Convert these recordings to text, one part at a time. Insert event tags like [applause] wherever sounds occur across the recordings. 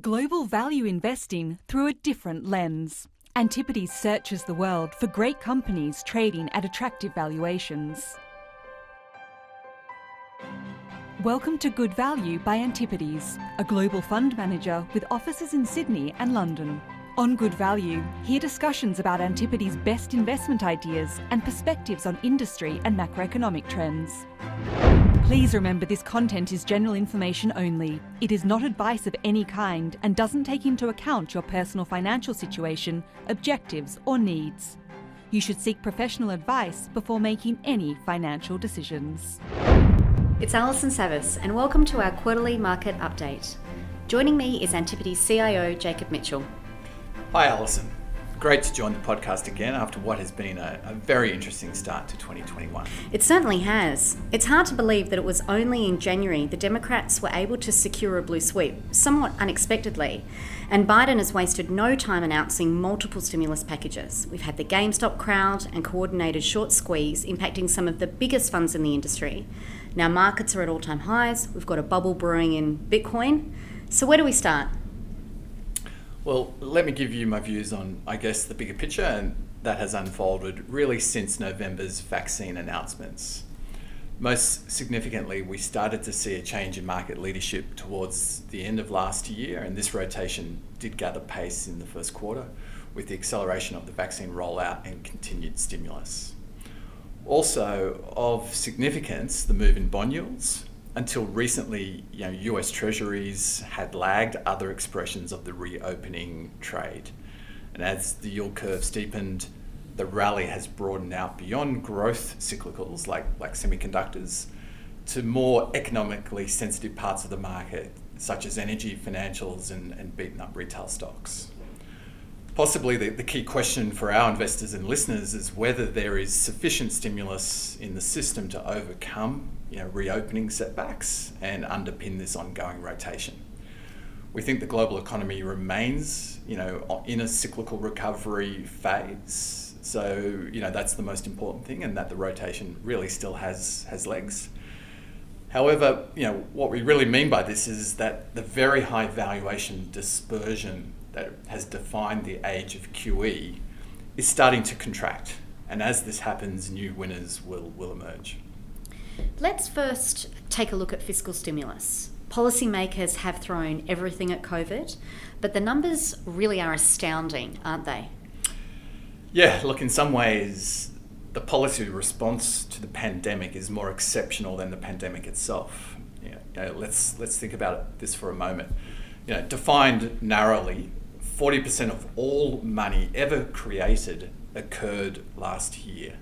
Global value investing through a different lens. Antipodes searches the world for great companies trading at attractive valuations. Welcome to Good Value by Antipodes, a global fund manager with offices in Sydney and London. On Good Value, hear discussions about Antipodes' best investment ideas and perspectives on industry and macroeconomic trends. Please remember this content is general information only. It is not advice of any kind and doesn't take into account your personal financial situation, objectives, or needs. You should seek professional advice before making any financial decisions. It's Alison Savas, and welcome to our quarterly market update. Joining me is Antipodes CIO Jacob Mitchell. Hi, Alison. Great to join the podcast again after what has been a, a, very interesting start to 2021. It certainly has. It's hard to believe that it was only in January the Democrats were able to secure a blue sweep, somewhat unexpectedly. And Biden has wasted no time announcing multiple stimulus packages. We've had the GameStop crowd and coordinated short squeeze impacting some of the biggest funds in the industry. Now, markets are at all time highs. We've got a bubble brewing in Bitcoin. So, where do we start? Well, let me give you my views on, I guess, the bigger picture, and that has unfolded really since November's vaccine announcements. Most significantly, we started to see a change in market leadership towards the end of last year, and this rotation did gather pace in the first quarter with the acceleration of the vaccine rollout and continued stimulus. Also, of significance, the move in bond yields, until recently, you know, US Treasuries had lagged other expressions of the reopening trade. And as the yield curve steepened, the rally has broadened out beyond growth cyclicals like, like semiconductors to more economically sensitive parts of the market, such as energy, financials, and, and beaten up retail stocks. Possibly the, the key question for our investors and listeners is whether there is sufficient stimulus in the system to overcome you know, reopening setbacks and underpin this ongoing rotation. We think the global economy remains, you know, in a cyclical recovery phase. So, you know, that's the most important thing, and that the rotation really still has has legs. However, you know, what we really mean by this is that the very high valuation dispersion that has defined the age of QE is starting to contract. And as this happens, new winners will, will emerge. Let's first take a look at fiscal stimulus. Policymakers have thrown everything at COVID, but the numbers really are astounding, aren't they? Yeah, look, in some ways, the policy response to the pandemic is more exceptional than the pandemic itself. You know, let's let's think about this for a moment. You know, defined narrowly, forty percent of all money ever created occurred last year,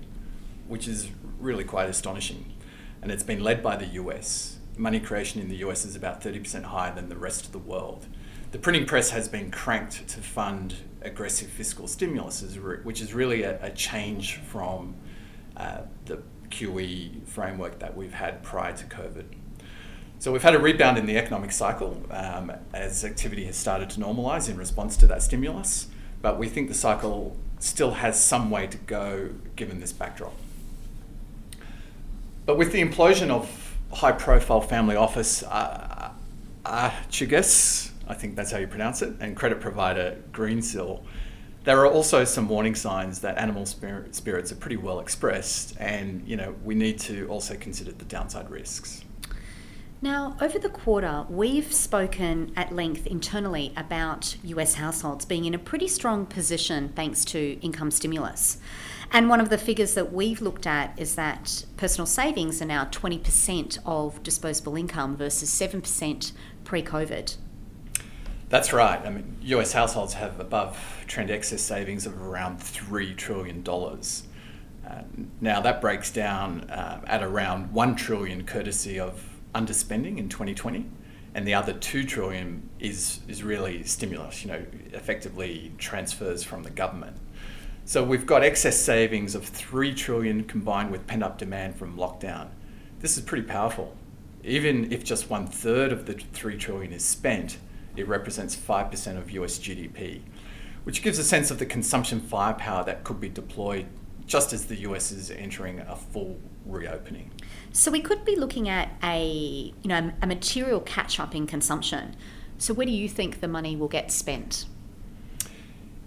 which is really quite astonishing and it's been led by the US. Money creation in the US is about 30% higher than the rest of the world. The printing press has been cranked to fund aggressive fiscal stimulus, which is really a, a change from uh, the QE framework that we've had prior to COVID. So we've had a rebound in the economic cycle um, as activity has started to normalise in response to that stimulus, but we think the cycle still has some way to go given this backdrop. But with the implosion of high profile family office uh, Archegos, I think that's how you pronounce it, and credit provider Greensill, there are also some warning signs that animal spirits are pretty well expressed, and you know we need to also consider the downside risks. Now, over the quarter, we've spoken at length internally about US households being in a pretty strong position thanks to income stimulus. And one of the figures that we've looked at is that personal savings are now 20% of disposable income versus 7% pre COVID. That's right. I mean, US households have above trend excess savings of around $3 trillion. Uh, now, that breaks down uh, at around 1 trillion courtesy of underspending in 2020 and the other 2 trillion is is really stimulus you know effectively transfers from the government so we've got excess savings of 3 trillion combined with pent up demand from lockdown. This is pretty powerful. Even if just one third of the 3 trillion is spent, it represents 5% of US GDP, which gives a sense of the consumption firepower that could be deployed just as the US is entering a full reopening. So we could be looking at a, you know, a material catch up in consumption So, where do you think the money will get spent?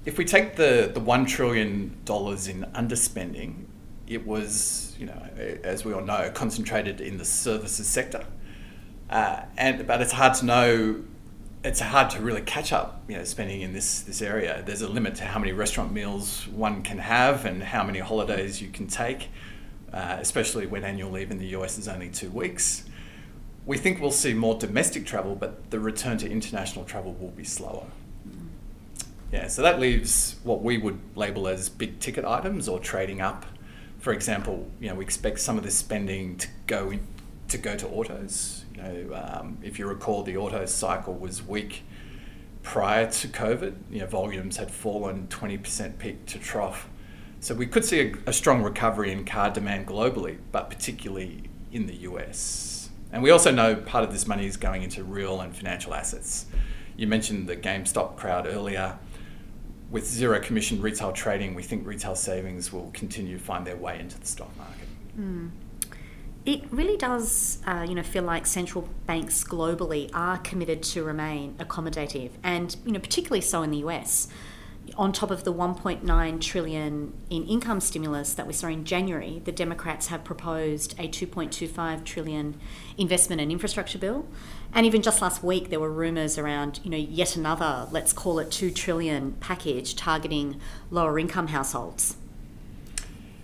If we take the, the $1 trillion in underspending, it was, you know, as we all know, concentrated in the services sector. Uh, and but it's hard to know. It's hard to really catch up, you know, spending in this this area. There's a limit to how many restaurant meals one can have and how many holidays you can take, uh, especially when annual leave in the US is only two weeks. We think we'll see more domestic travel, but the return to international travel will be slower. Yeah, so that leaves what we would label as big ticket items or trading up. For example, you know, we expect some of this spending to go in, to go to autos. You know, um, if you recall, the auto cycle was weak prior to COVID. You know, volumes had fallen 20% peak to trough. So we could see a, a strong recovery in car demand globally, but particularly in the US. And we also know part of this money is going into real and financial assets. You mentioned the GameStop crowd earlier. With zero commission retail trading, we think retail savings will continue to find their way into the stock market. Mm it really does, uh, you know, feel like central banks globally are committed to remain accommodative, and you know, particularly so in the US. On top of the 1.9 trillion in income stimulus that we saw in January, the Democrats have proposed a 2.25 trillion investment and infrastructure bill, and even just last week there were rumours around, you know, yet another, let's call it 2 trillion package targeting lower income households.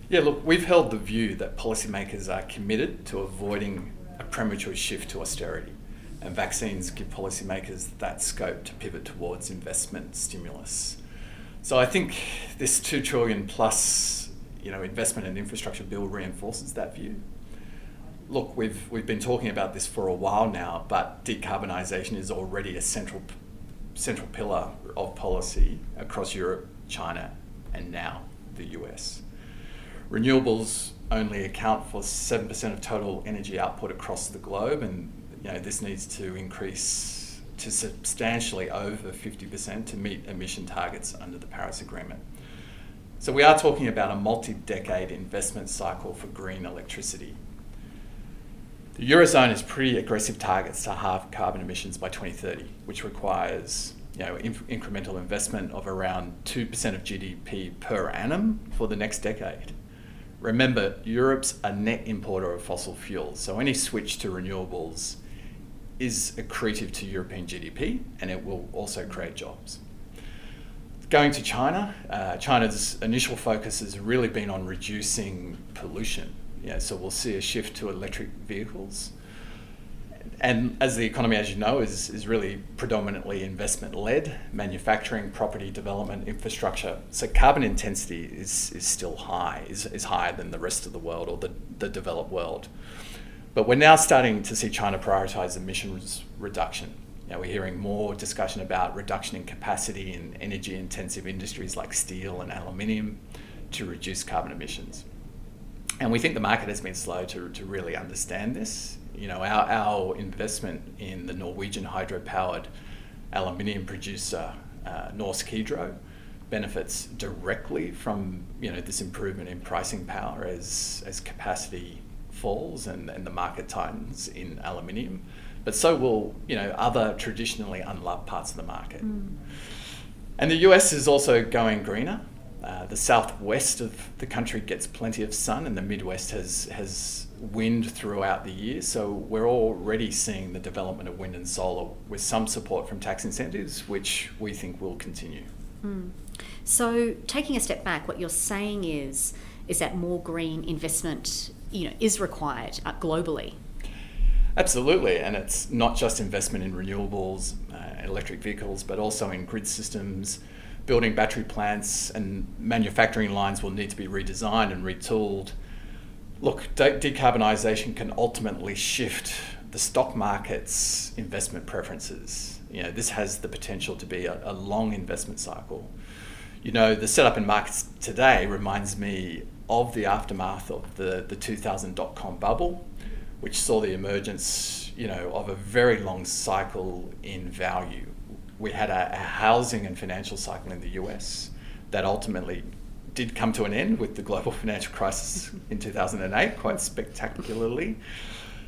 Yeah, look, we've held the view that policymakers are committed to avoiding a premature shift to austerity, and vaccines give policymakers that scope to pivot towards investment stimulus. So I think this two trillion plus, you know, investment and infrastructure bill reinforces that view. Look, we've we've been talking about this for a while now, but decarbonisation is already a central central pillar of policy across Europe, China, and now the US. Renewables only account for 7% of total energy output across the globe, and you know, this needs to increase to substantially over 50% to meet emission targets under the Paris Agreement. So we are talking about a multi-decade investment cycle for green electricity. The Eurozone has pretty aggressive targets to halve carbon emissions by 2030, which requires you know, inf- incremental investment of around 2% of GDP per annum for the next decade. Remember, Europe's a net importer of fossil fuels, so any switch to renewables is accretive to European GDP and it will also create jobs. Going to China, uh, China's initial focus has really been on reducing pollution. Yeah, so we'll see a shift to electric vehicles and as the economy, as you know, is, is really predominantly investment led, manufacturing, property development, infrastructure. So carbon intensity is, is still high, is, is higher than the rest of the world or the, the developed world. But we're now starting to see China prioritize emissions reduction. We're hearing more discussion about reduction in capacity in energy intensive industries like steel and aluminium to reduce carbon emissions. And we think the market has been slow to, to really understand this you know, our, our investment in the Norwegian hydro-powered aluminium producer, uh, Norsk Hydro, benefits directly from you know this improvement in pricing power as as capacity falls and, and the market tightens in aluminium. But so will you know other traditionally unloved parts of the market. Mm. And the US is also going greener. Uh, the southwest of the country gets plenty of sun, and the Midwest has has wind throughout the year. So we're already seeing the development of wind and solar with some support from tax incentives, which we think will continue. Mm. So taking a step back, what you're saying is is that more green investment, you know, is required uh, globally. Absolutely, and it's not just investment in renewables, uh, electric vehicles, but also in grid systems building battery plants and manufacturing lines will need to be redesigned and retooled. Look, de- decarbonisation can ultimately shift the stock market's investment preferences. You know, this has the potential to be a, a long investment cycle. You know, the setup in markets today reminds me of the aftermath of the, the 2000 dot com bubble, which saw the emergence, you know, of a very long cycle in value we had a, a housing and financial cycle in the US that ultimately did come to an end with the global [laughs] financial crisis in 2008, quite spectacularly.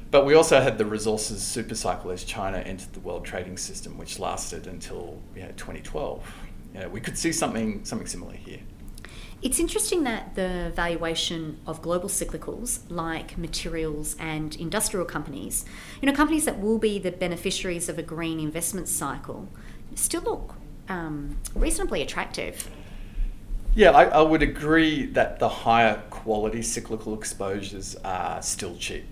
But we also had the resources super cycle as China entered the world trading system, which lasted until you know, 2012. You know, we could see something, something similar here. It's interesting that the valuation of global cyclicals like materials and industrial companies, you know, companies that will be the beneficiaries of a green investment cycle, still look um, reasonably attractive. Yeah, I, I, would agree that the higher quality cyclical exposures are still cheap.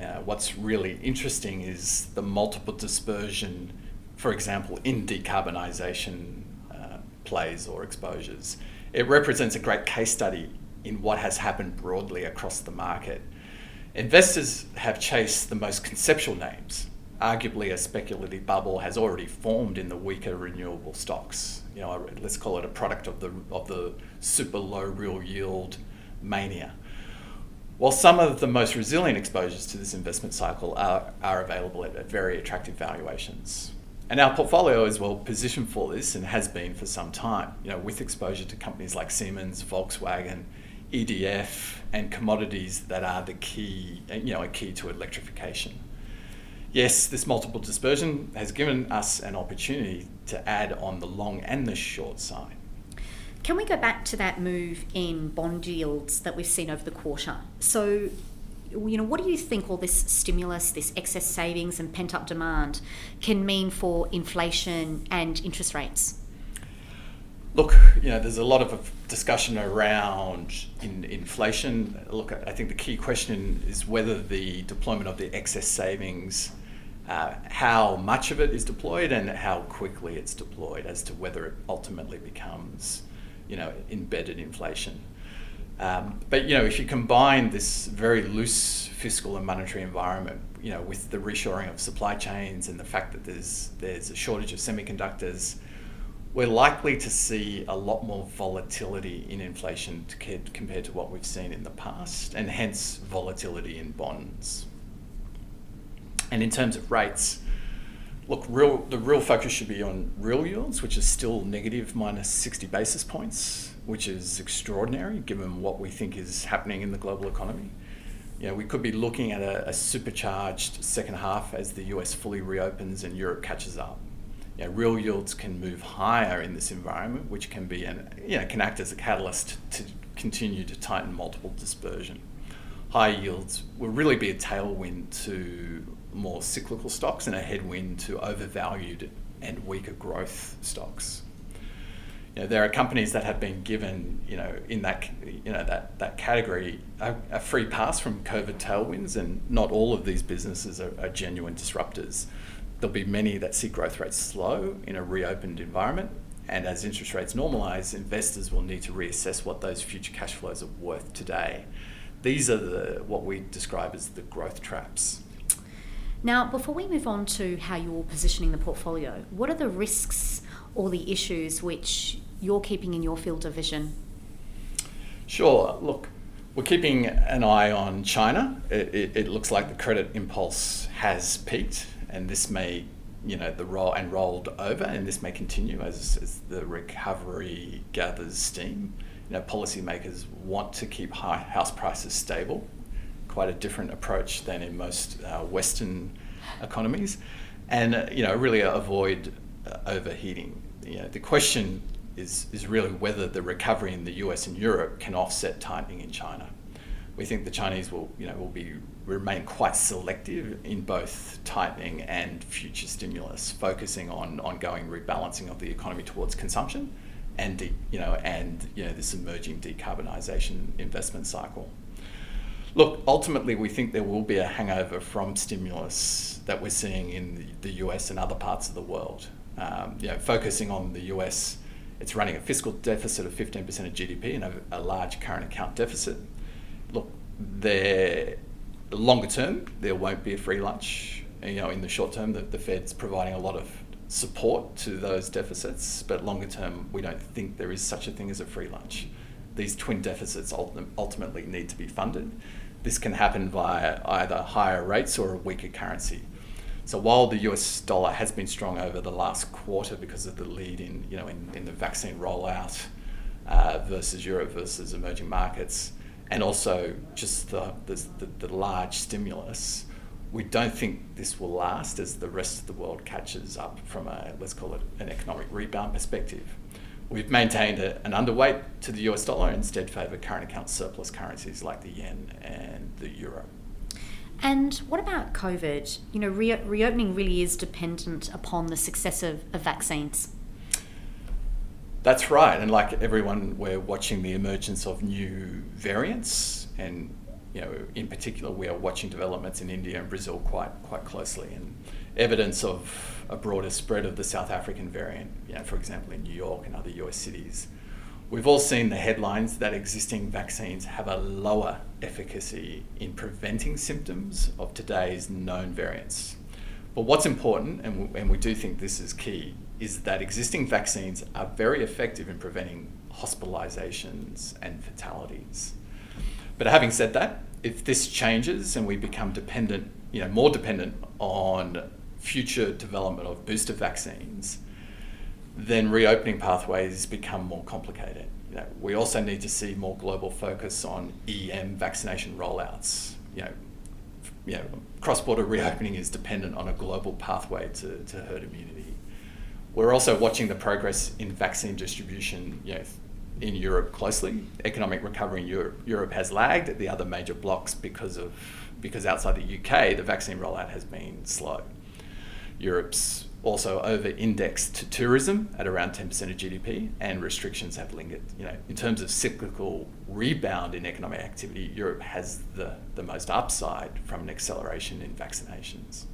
Uh, what's really interesting is the multiple dispersion, for example, in decarbonisation uh, plays or exposures. It represents a great case study in what has happened broadly across the market. Investors have chased the most conceptual names. Arguably, a speculative bubble has already formed in the weaker renewable stocks you know, let's call it a product of the of the super low real yield mania. While some of the most resilient exposures to this investment cycle are, are available at, at very attractive valuations. And our portfolio is well positioned for this and has been for some time, you know, with exposure to companies like Siemens, Volkswagen, EDF, and commodities that are the key, you know, a key to electrification yes, this multiple dispersion has given us an opportunity to add on the long and the short side. Can we go back to that move in bond yields that we've seen over the quarter? So, you know, what do you think all this stimulus, this excess savings and pent up demand can mean for inflation and interest rates? Look, you know, there's a lot of discussion around in inflation. Look, I think the key question is whether the deployment of the excess savings uh, how much of it is deployed and how quickly it's deployed as to whether it ultimately becomes, you know, embedded inflation. Um, but you know, if you combine this very loose fiscal and monetary environment, you know, with the reshoring of supply chains and the fact that there's there's a shortage of semiconductors, we're likely to see a lot more volatility in inflation to, compared to what we've seen in the past, and hence volatility in bonds. And in terms of rates, look, real the real focus should be on real yields, which is still negative minus 60 basis points, which is extraordinary given what we think is happening in the global economy. You know, we could be looking at a, a supercharged second half as the US fully reopens and Europe catches up. You know, real yields can move higher in this environment, which can be an, you know, can act as a catalyst to continue to tighten multiple dispersion. High yields will really be a tailwind to more cyclical stocks and a headwind to overvalued and weaker growth stocks. You know, there are companies that have been given, you know, in that, you know, that, that category, a, a free pass from COVID tailwinds, and not all of these businesses are, are genuine disruptors. There'll be many that see growth rates slow in a reopened environment, and as interest rates normalise, investors will need to reassess what those future cash flows are worth today. These are the what we describe as the growth traps. Now, before we move on to how you're positioning the portfolio, what are the risks or the issues which you're keeping in your field of vision? Sure. Look, we're keeping an eye on China. It, it, it, looks like the credit impulse has peaked, and this may, you know, the roll and rolled over, and this may continue as, as the recovery gathers steam. You know, policymakers want to keep high house prices stable quite a different approach than in most uh, Western economies, and uh, you know really avoid uh, overheating. You know, the question is is really whether the recovery in the U.S. and Europe can offset tightening in China. We think the Chinese will you know will be remain quite selective in both tightening and future stimulus, focusing on ongoing rebalancing of the economy towards consumption and de, you know and you know this emerging decarbonisation investment cycle. Look, ultimately, we think there will be a hangover from stimulus that we're seeing in the US and other parts of the world. Um, you know, focusing on the US, it's running a fiscal deficit of 15% of GDP and a, a large current account deficit. Look, there, longer term, there won't be a free lunch. You know, in the short term, the, the Fed's providing a lot of support to those deficits, but longer term, we don't think there is such a thing as a free lunch. These twin deficits ultimately need to be funded this can happen via either higher rates or a weaker currency. So while the US dollar has been strong over the last quarter because of the lead in, you know, in, in the vaccine rollout uh, versus Europe versus emerging markets, and also just the, the, the large stimulus, we don't think this will last as the rest of the world catches up from a, let's call it an economic rebound perspective. We've maintained a, an underweight to the US dollar and instead favour current account surplus currencies like the yen and the euro. And what about COVID? You know, re- reopening really is dependent upon the success of, of vaccines. That's right, and like everyone, we're watching the emergence of new variants, and you know, in particular, we are watching developments in India and Brazil quite quite closely, and evidence of a broader spread of the South African variant. You know, for example, in New York and other US cities. We've all seen the headlines that existing vaccines have a lower efficacy in preventing symptoms of today's known variants. But what's important, and we, and we do think this is key, is that existing vaccines are very effective in preventing hospitalizations and fatalities. But having said that, if this changes and we become dependent, you know, more dependent on future development of booster vaccines, then reopening pathways become more complicated. You know, we also need to see more global focus on EM vaccination rollouts. You know, you know, cross-border reopening is dependent on a global pathway to, to herd immunity. We're also watching the progress in vaccine distribution you know, in Europe closely. Economic recovery in Europe, Europe has lagged the other major blocks because of because outside the UK the vaccine rollout has been slow. Europe's also over indexed to tourism at around 10% of GDP, and restrictions have lingered. You know, in terms of cyclical rebound in economic activity, Europe has the, the most upside from an acceleration in vaccinations.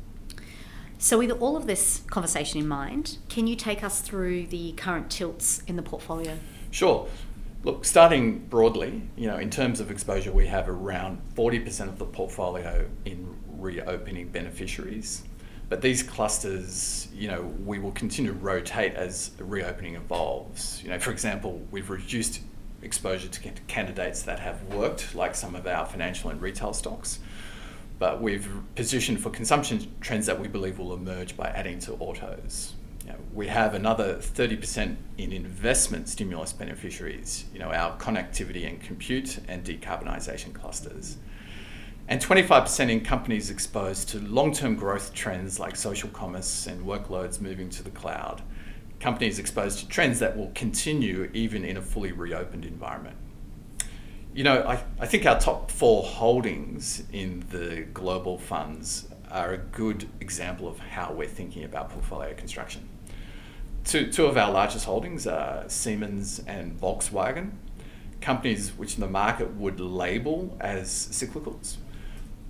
So, with all of this conversation in mind, can you take us through the current tilts in the portfolio? Sure. Look, starting broadly, you know, in terms of exposure, we have around 40% of the portfolio in reopening beneficiaries. But these clusters, you know, we will continue to rotate as reopening evolves. You know, for example, we've reduced exposure to candidates that have worked, like some of our financial and retail stocks but we've positioned for consumption trends that we believe will emerge by adding to autos. You know, we have another 30% in investment stimulus beneficiaries, you know, our connectivity and compute and decarbonisation clusters. And 25% in companies exposed to long term growth trends like social commerce and workloads moving to the cloud. Companies exposed to trends that will continue even in a fully reopened environment you know, I, I think our top four holdings in the global funds are a good example of how we're thinking about portfolio construction. Two, two of our largest holdings are Siemens and Volkswagen, companies which the market would label as cyclicals.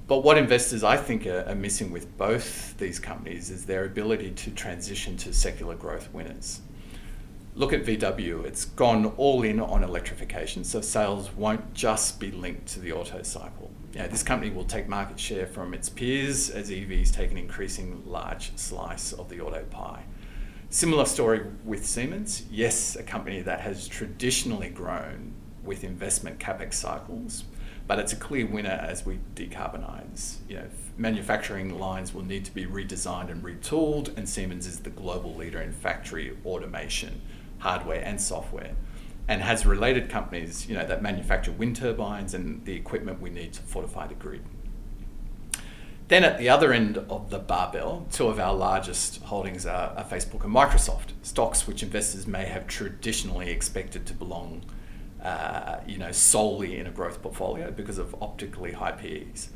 But what investors, I think, are, are missing with both these companies is their ability to transition to secular growth winners look at VW, it's gone all in on electrification, so sales won't just be linked to the auto cycle. You know, this company will take market share from its peers as EVs take an increasing large slice of the auto pie. Similar story with Siemens. Yes, a company that has traditionally grown with investment capex cycles, but it's a clear winner as we decarbonize. You know, manufacturing lines will need to be redesigned and retooled, and Siemens is the global leader in factory automation hardware and software, and has related companies, you know, that manufacture wind turbines and the equipment we need to fortify the grid. Then at the other end of the barbell, two of our largest holdings are, are Facebook and Microsoft, stocks which investors may have traditionally expected to belong, uh, you know, solely in a growth portfolio because of optically high PEs.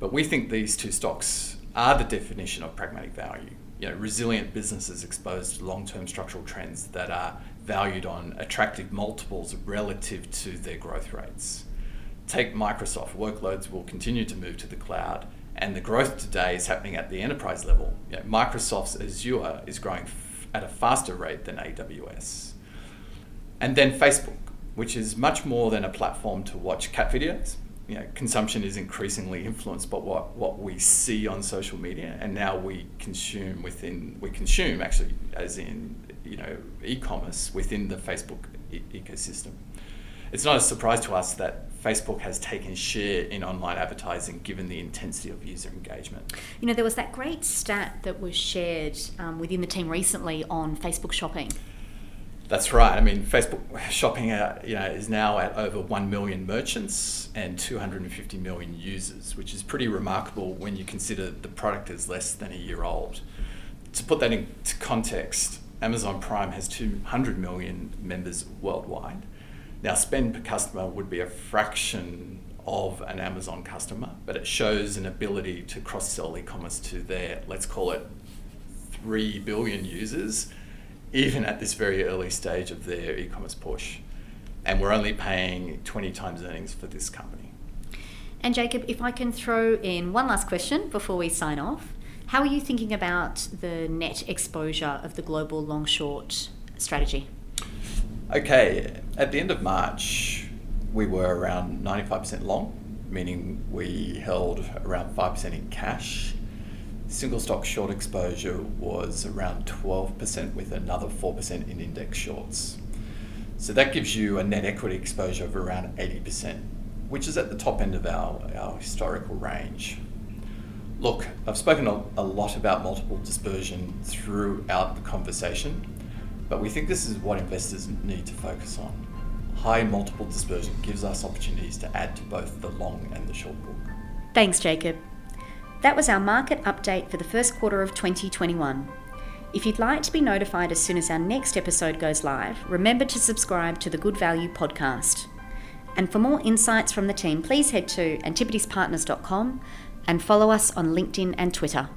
But we think these two stocks are the definition of pragmatic value. You know, resilient businesses exposed to long-term structural trends that are valued on attractive multiples relative to their growth rates. Take Microsoft, workloads will continue to move to the cloud, and the growth today is happening at the enterprise level. You know, Microsoft's Azure is growing f- at a faster rate than AWS. And then Facebook, which is much more than a platform to watch cat videos. You know, consumption is increasingly influenced by what, what we see on social media, and now we consume within we consume actually as in you know e-commerce within the Facebook e- ecosystem. It's not a surprise to us that Facebook has taken share in online advertising given the intensity of user engagement. You know, there was that great stat that was shared um, within the team recently on Facebook shopping. That's right. I mean, Facebook shopping uh, you know, is now at over 1 million merchants and 250 million users, which is pretty remarkable when you consider the product is less than a year old. To put that into context, Amazon Prime has 200 million members worldwide. Now, spend per customer would be a fraction of an Amazon customer, but it shows an ability to cross sell e commerce to their, let's call it, 3 billion users even at this very early stage of their e-commerce push. And we're only paying 20 times earnings for this company. And Jacob, if I can throw in one last question before we sign off, how are you thinking about the net exposure of the global long short strategy? Okay, at the end of March, we were around 95% long, meaning we held around 5% in cash single stock short exposure was around 12% with another 4% in index shorts. So that gives you a net equity exposure of around 80%, which is at the top end of our, our historical range. Look, I've spoken a, a lot about multiple dispersion throughout the conversation, but we think this is what investors need to focus on. High multiple dispersion gives us opportunities to add to both the long and the short book. Thanks, Jacob. That was our market update for the first quarter of 2021. If you'd like to be notified as soon as our next episode goes live, remember to subscribe to the Good Value podcast. And for more insights from the team, please head to antipodespartners.com and follow us on LinkedIn and Twitter.